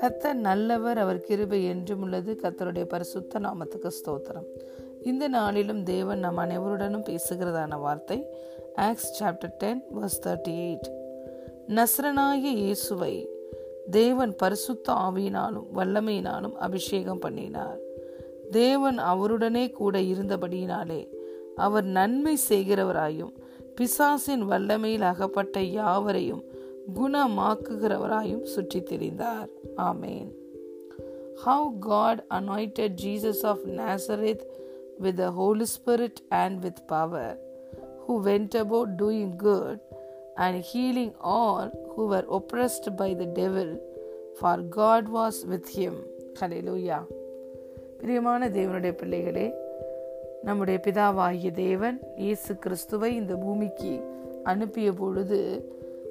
கத்தர் நல்லவர் அவர் கிருபை என்றும் உள்ளது. கத்தருடைய பரிசுத்த நாமத்துக்கு ஸ்தோத்திரம். இந்த நாளிலும் தேவன் நம் அனைவருடனும் பேசுகிறதான வார்த்தை Acts chapter ten verse thirty eight நஸ்ரனாகிய இயேசுவை தேவன் பரிசுத்த ஆவியினாலும் வல்லமையினாலும் அபிஷேகம் பண்ணினார். தேவன் அவருடனே கூட இருந்தபடியினாலே அவர் நன்மை செய்கிறவராயும் பிசாசின் வல்லமையில் அகப்பட்ட யாவரையும் குணமாக்குகிறவராயும் சுற்றி திரிந்தார் ஆமேன் how God anointed Jesus of Nazareth with the Holy Spirit and with power, who went about doing good and healing all who were oppressed by the devil, for God was with him. Hallelujah. பிரியமான தேவனுடைய பிள்ளைகளே நம்முடைய பிதாவாகிய தேவன் இயேசு கிறிஸ்துவை இந்த பூமிக்கு அனுப்பிய பொழுது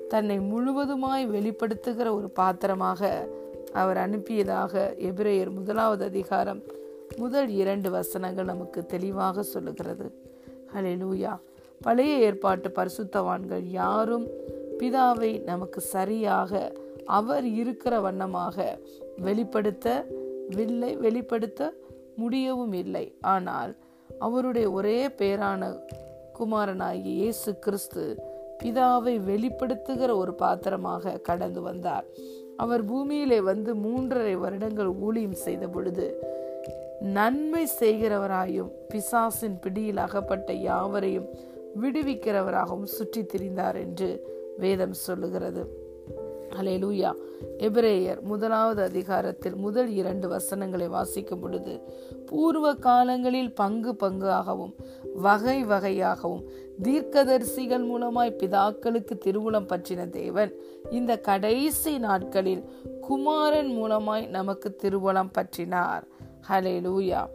தன்னை முழுவதுமாய் வெளிப்படுத்துகிற ஒரு பாத்திரமாக அவர் அனுப்பியதாக எபிரேயர் முதலாவது அதிகாரம் முதல் இரண்டு வசனங்கள் நமக்கு தெளிவாக சொல்லுகிறது. ஹலே லூயா பழைய ஏற்பாட்டு பரிசுத்தவான்கள் யாரும் பிதாவை நமக்கு சரியாக அவர் இருக்கிற வண்ணமாக வெளிப்படுத்த வில்லை வெளிப்படுத்த முடியவும் இல்லை. ஆனால் அவருடைய ஒரே பேரான குமாரனாகிய இயேசு கிறிஸ்து பிதாவை வெளிப்படுத்துகிற ஒரு பாத்திரமாக கடந்து வந்தார். அவர் பூமியிலே வந்து மூன்றரை வருடங்கள் ஊழியம் செய்த பொழுது நன்மை செய்கிறவராயும் பிசாசின் பிடியில் அகப்பட்ட யாவரையும் விடுவிக்கிறவராகவும் சுற்றி திரிந்தார் என்று வேதம் சொல்லுகிறது. அலே லூயா எபிரேயர் முதலாவது அதிகாரத்தில் முதல் இரண்டு வசனங்களை வாசிக்கும் பொழுது பூர்வ காலங்களில் பங்கு பங்காகவும் வகை வகையாகவும் தீர்க்கதரிசிகள் மூலமாய் பிதாக்களுக்கு திருவுளம் பற்றின தேவன் இந்த கடைசி நாட்களில் குமாரன் மூலமாய் நமக்கு திருவுளம் பற்றினார். ஹலே லூயா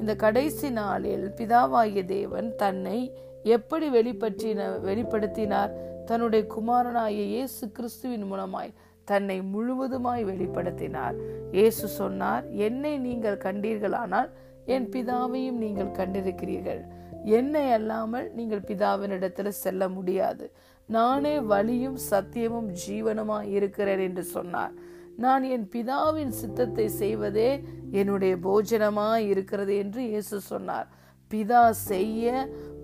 இந்த கடைசி நாளில் பிதாவாகிய தேவன் தன்னை எப்படி வெளிப்பற்றின வெளிப்படுத்தினார்? தன்னுடைய குமாரனாகிய இயேசு கிறிஸ்துவின் மூலமாய் தன்னை முழுவதுமாய் வெளிப்படுத்தினார். இயேசு சொன்னார் என்னை நீங்கள் கண்டீர்களானால் என் பிதாவையும் நீங்கள் கண்டிருக்கிறீர்கள். என்னை அல்லாமல் நீங்கள் பிதாவினிடத்தில் செல்ல முடியாது. நானே வழியும் சத்தியமும் ஜீவனுமாய் இருக்கிறேன் என்று சொன்னார். நான் என் பிதாவின் சித்தத்தை செய்வதே என்னுடைய போஜனமாய் இருக்கிறது என்று இயேசு சொன்னார். பிதா செய்ய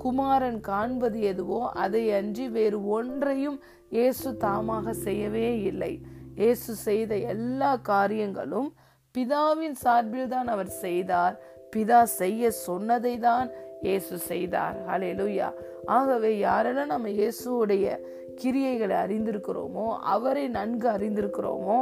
குமாரன் காண்பது எதுவோ அதை அன்றி வேறு ஒன்றையும் இயேசு தாமாக செய்யவே இல்லை. இயேசு செய்த எல்லா காரியங்களும் பிதாவின் சார்பில் தான் அவர் செய்தார். பிதா செய்ய சொன்னதை தான் இயேசு செய்தார். ஹலேலுயா ஆகவே யாரெல்லாம் நம்ம இயேசுடைய கிரியைகளை அறிந்திருக்கிறோமோ அவரை நன்கு அறிந்திருக்கிறோமோ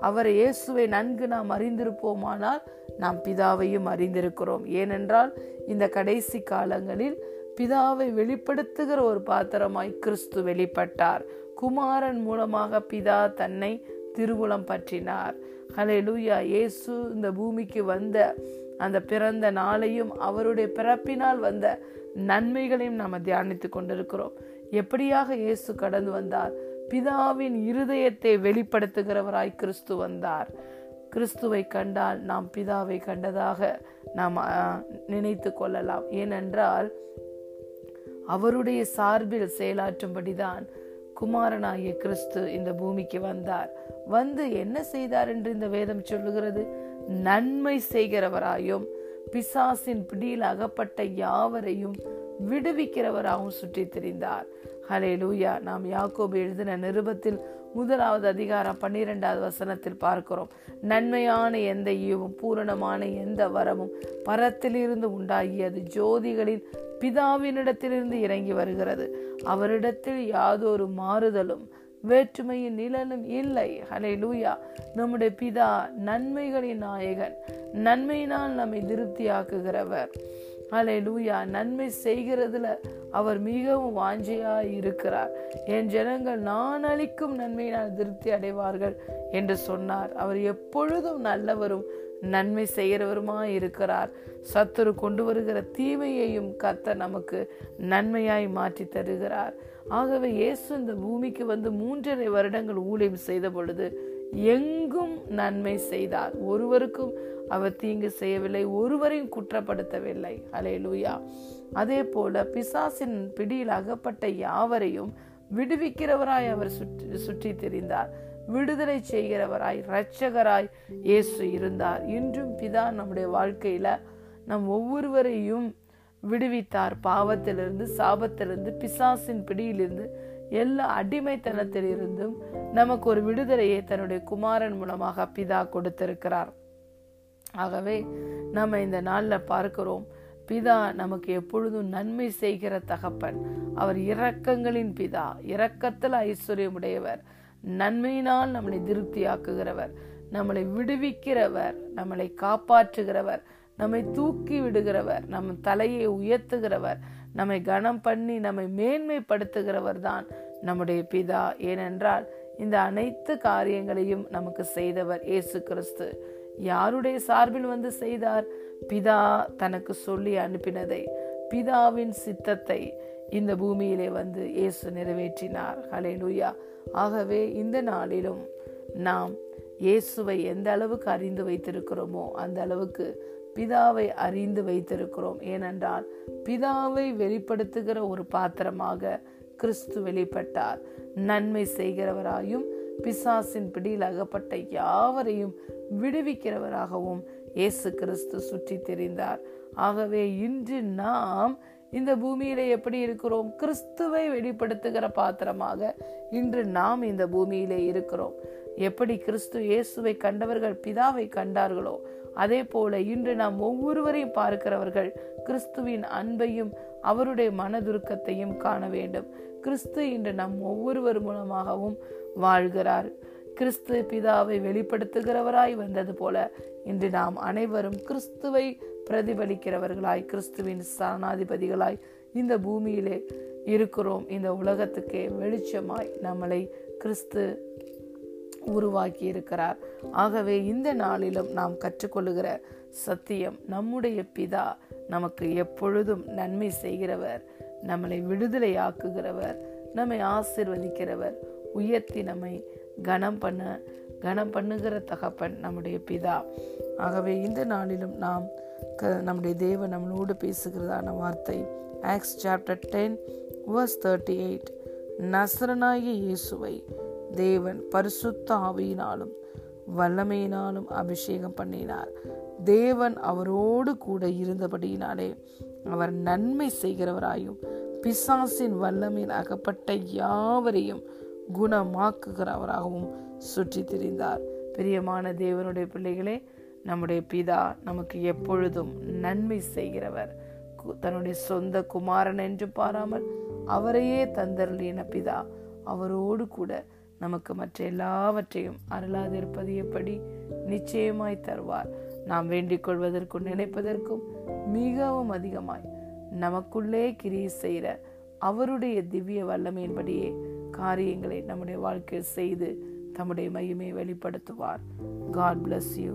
அவரை இயேசுவை நன்கு நாம் அறிந்திருப்போமானால் நாம் பிதாவையும் அறிந்திருக்கிறோம். ஏனென்றால் இந்த கடைசி காலங்களில் பிதாவை வெளிப்படுத்துகிற ஒரு பாத்திரமாய் கிறிஸ்து வெளிப்பட்டார். குமாரன் மூலமாக பிதா தன்னை திருவுளம் பற்றினார். ஹலே லூயா இயேசு இந்த பூமிக்கு வந்த அந்த பிறந்த நாளையும் அவருடைய பிறப்பினால் வந்த நன்மைகளையும் நாம் தியானித்து கொண்டிருக்கிறோம். எப்படியாக இயேசு கடந்து வந்தார்? பிதாவின் இருதயத்தை வெளிப்படுத்துகிறவராய் கிறிஸ்து வந்தார். கிறிஸ்துவை கண்டால் நாம் பிதாவை கண்டதாக நாம் நினைத்து கொள்ளலாம். ஏனென்றால் அவருடைய சார்பில் செயலாற்றும்படிதான் குமாரனாகிய கிறிஸ்து இந்த பூமிக்கு வந்தார். வந்து என்ன செய்தார் என்று இந்த வேதம் சொல்லுகிறது? நன்மை செய்கிறவராயும் பிசாசின் பிடியில் அகப்பட்ட யாவரையும் விடுவிக்கிறவராகவும் சுற்றி திரிந்தார் ஹலே லூயா நாம் யாக்கோபு எழுதின நிருபத்தில் முதலாவது அதிகாரம் பன்னிரெண்டாவது வசனத்தில் பார்க்கிறோம். நன்மையான எந்த ஈவும் பூரணமான எந்த வரமும் பரத்திலிருந்து உண்டாகியது. ஜோதிகளின் பிதாவினிடத்திலிருந்து இறங்கி வருகிறது. அவரிடத்தில் யாதொரு மாறுதலும் வேற்றுமையின் நிழலும் இல்லை. ஹலே லூயா நம்முடைய பிதா நன்மைகளின் நாயகன். நன்மையினால் நம்மை திருப்தியாக்குகிறவர். அலை லூயா நன்மை செய்கிறதுல அவர் மிகவும் வாஞ்சியா இருக்கிறார். என் ஜனங்கள் நான் அளிக்கும் நன்மையினால் திருப்தி அடைவார்கள் என்று சொன்னார். அவர் எப்பொழுதும் நல்லவரும் நன்மை செய்கிறவருமாய் இருக்கிறார். சத்துரு கொண்டு வருகிற தீமையையும் கத்த நமக்கு நன்மையாய் மாற்றி தருகிறார். ஆகவே இயேசு இந்த பூமிக்கு வந்து மூன்றரை வருடங்கள் ஊழியம் செய்த பொழுது எங்கும் நன்மை செய்தார். ஒருவருக்கும் அவர் தீங்கு செய்யவில்லை ஒருவரையும் குற்றப்படுத்தவில்லை. அலே லூயா அதே போல பிசாசின் பிடியில் அகப்பட்ட யாவரையும் விடுவிக்கிறவராய் அவர் சுற்றி சுற்றி திரிந்தார். விடுதலை செய்கிறவராய் இரட்சகராய் இயேசு இருந்தார். இன்றும் பிதா நம்முடைய வாழ்க்கையில நம் ஒவ்வொருவரையும் விடுவித்தார். பாவத்திலிருந்து சாபத்திலிருந்து பிசாசின் பிடியிலிருந்து எல்லா அடிமைத்தனத்திலிருந்தும் நமக்கு ஒரு விடுதலையை தன்னுடைய குமாரன் மூலமாக பிதா கொடுத்திருக்கிறார். ஆகவே நம்ம இந்த நாளில் பார்க்கிறோம் பிதா நமக்கு எப்பொழுதும் நன்மை செய்கிற தகப்பன். அவர் இரக்கங்களின் பிதா இரக்கத்தில் ஐஸ்வர்யமுடையவர். நன்மையினால் நம்மளை திருப்தியாக்குகிறவர். நம்மளை விடுவிக்கிறவர் நம்மளை காப்பாற்றுகிறவர். நம்மை தூக்கி விடுகிறவர் நம் தலையை உயர்த்துகிறவர். நம்மை கனம் பண்ணி நம்மை மேன்மைப்படுத்துகிறவர் தான் நம்முடைய பிதா. ஏனென்றால் இந்த அனைத்து காரியங்களையும் நமக்கு செய்தவர் இயேசு கிறிஸ்து. யாருடைய சார்பில் வந்து செய்தார்? பிதா தனக்கு சொல்லி அனுப்பினதை பிதாவின் சித்தத்தை இந்த பூமியிலே வந்து இயேசு நிறைவேற்றினார். ஹலே லூயா ஆகவே இந்த நாளிலும் நாம் இயேசுவை எந்த அளவுக்கு அறிந்து வைத்திருக்கிறோமோ அந்த அளவுக்கு பிதாவை அறிந்து வைத்திருக்கிறோம். ஏனென்றால் பிதாவை வெளிப்படுத்துகிற ஒரு பாத்திரமாக கிறிஸ்து வெளிப்பட்டார். நன்மை செய்கிறவராயும் பிசாசின் பிடியில் அகப்பட்ட யாவரையும் விடுவிக்கிறவராகவும் இயேசு கிறிஸ்து சுற்றி தெரிந்தார். ஆகவே இன்று நாம் இந்த பூமியில எப்படி இருக்கிறோம்? கிறிஸ்துவை வெளிப்படுத்துகிற பாத்திரமாக இன்று நாம் இந்த பூமியிலே இருக்கிறோம். எப்படி கிறிஸ்து இயேசுவை கண்டவர்கள் பிதாவை கண்டார்களோ அதே போல இன்று நாம் ஒவ்வொருவரையும் பார்க்கிறவர்கள் கிறிஸ்துவின் அன்பையும் அவருடைய மனதுருக்கத்தையும் காண வேண்டும். கிறிஸ்து இன்று நம் ஒவ்வொருவர் மூலமாகவும் வாழ்கிறார். கிறிஸ்து பிதாவை வெளிப்படுத்துகிறவராய் வந்தது போல இன்று நாம் அனைவரும் கிறிஸ்துவை பிரதிபலிக்கிறவர்களாய் கிறிஸ்துவின் சரணாதிபதிகளாய் இந்த பூமியிலே இருக்கிறோம். இந்த உலகத்துக்கே வெளிச்சமாய் நம்மளை கிறிஸ்து உருவாக்கி இருக்கிறார் ஆகவே இந்த நாளிலும் நாம் கற்றுக்கொள்ளுகிற சத்தியம் நம்முடைய பிதா நமக்கு எப்பொழுதும் நன்மை செய்கிறவர் நம்மளை விடுதலையாக்குகிறவர் நம்மை ஆசிர்வதிக்கிறவர். உயர்த்தி நம்மை கனம் பண்ண கனம் பண்ணுகிற தகப்பன் நம்முடைய பிதா. ஆகவே இந்த நாளிலும் நாம் க நம்முடைய தேவன் நம்மளோடு பேசுகிறதான வார்த்தை Acts chapter ten verse thirty eight நசரனாகிய இயேசுவை தேவன் பரிசுத்த ஆவியினாலும் வல்லமையினாலும் அபிஷேகம் பண்ணினார். தேவன் அவரோடு கூட இருந்தபடியினாலே அவர் நன்மை செய்கிறவராயும் பிசாசின் வல்லமையில் அகப்பட்ட யாவரையும் குணமாக்குகிறவராகவும் சுற்றி திரிந்தார் பிரியமான தேவனுடைய பிள்ளைகளே நம்முடைய பிதா நமக்கு எப்பொழுதும் நன்மை செய்கிறவர். தன்னுடைய சொந்த குமாரன் என்று பாராமல் அவரையே தந்தருளின பிதா அவரோடு கூட நமக்கு மற்ற எல்லாவற்றையும் அருளாதிருப்பது எப்படி? நிச்சயமாய் தருவார். நாம் வேண்டிக் கொள்வதற்கும் நினைப்பதற்கும் மிகவும் அதிகமாய் நமக்குள்ளே கிரியை செய்கிற அவருடைய திவ்ய வல்லமையின்படியே காரியங்களை நம்முடைய வாழ்க்கையில் செய்து தம்முடைய மையமே வெளிப்படுத்துவார். God bless you